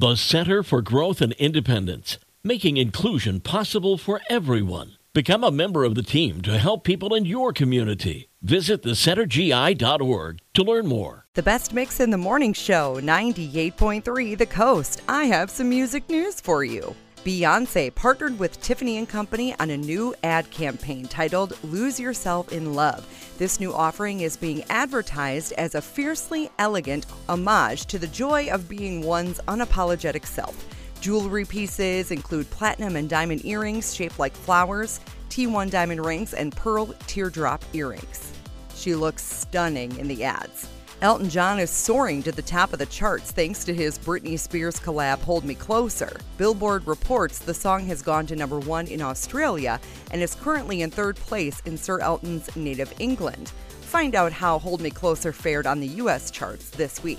The Center for Growth and Independence, making inclusion possible for everyone. Become a member of the team to help people in your community. Visit thecentergi.org to learn more. The best mix in the morning show, 98.3 The Coast. I have some music news for you. Beyonce partnered with Tiffany & Company on a new ad campaign titled Lose Yourself in Love. This new offering is being advertised as a fiercely elegant homage to the joy of being one's unapologetic self. Jewelry pieces include platinum and diamond earrings shaped like flowers, T1 diamond rings, and pearl teardrop earrings. She looks stunning in the ads. Elton John is soaring to the top of the charts thanks to his Britney Spears collab Hold Me Closer. Billboard reports the song has gone to number one in Australia and is currently in third place in Sir Elton's native England. Find out how Hold Me Closer fared on the US charts this week.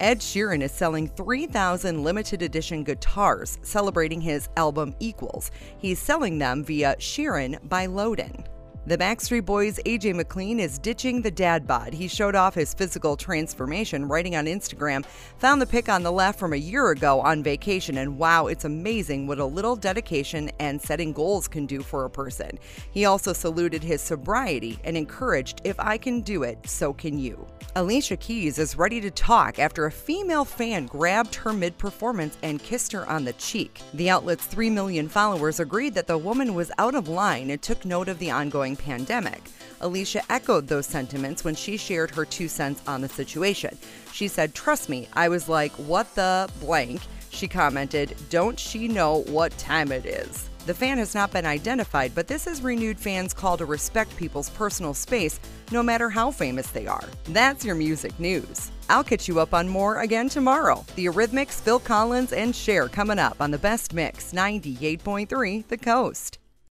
Ed Sheeran is selling 3,000 limited edition guitars celebrating his album Equals. He's selling them via Sheeran by Lowden. The Backstreet Boys' AJ McLean is ditching the dad bod. He showed off his physical transformation, writing on Instagram, found the pic on the left from a year ago on vacation, and wow, it's amazing what a little dedication and setting goals can do for a person. He also saluted his sobriety and encouraged, if I can do it, so can you. Alicia Keys is ready to talk after a female fan grabbed her mid performance and kissed her on the cheek. The outlet's 3 million followers agreed that the woman was out of line and took note of the ongoing pandemic. Alicia echoed those sentiments when she shared her two cents on the situation. She said, Trust me, I was like, what the blank? She commented, Don't she know what time it is? The fan has not been identified, but this has renewed fans' call to respect people's personal space, no matter how famous they are. That's your music news. I'll catch you up on more again tomorrow. The Eurythmics, Phil Collins, and Cher coming up on the Best Mix 98.3 The Coast.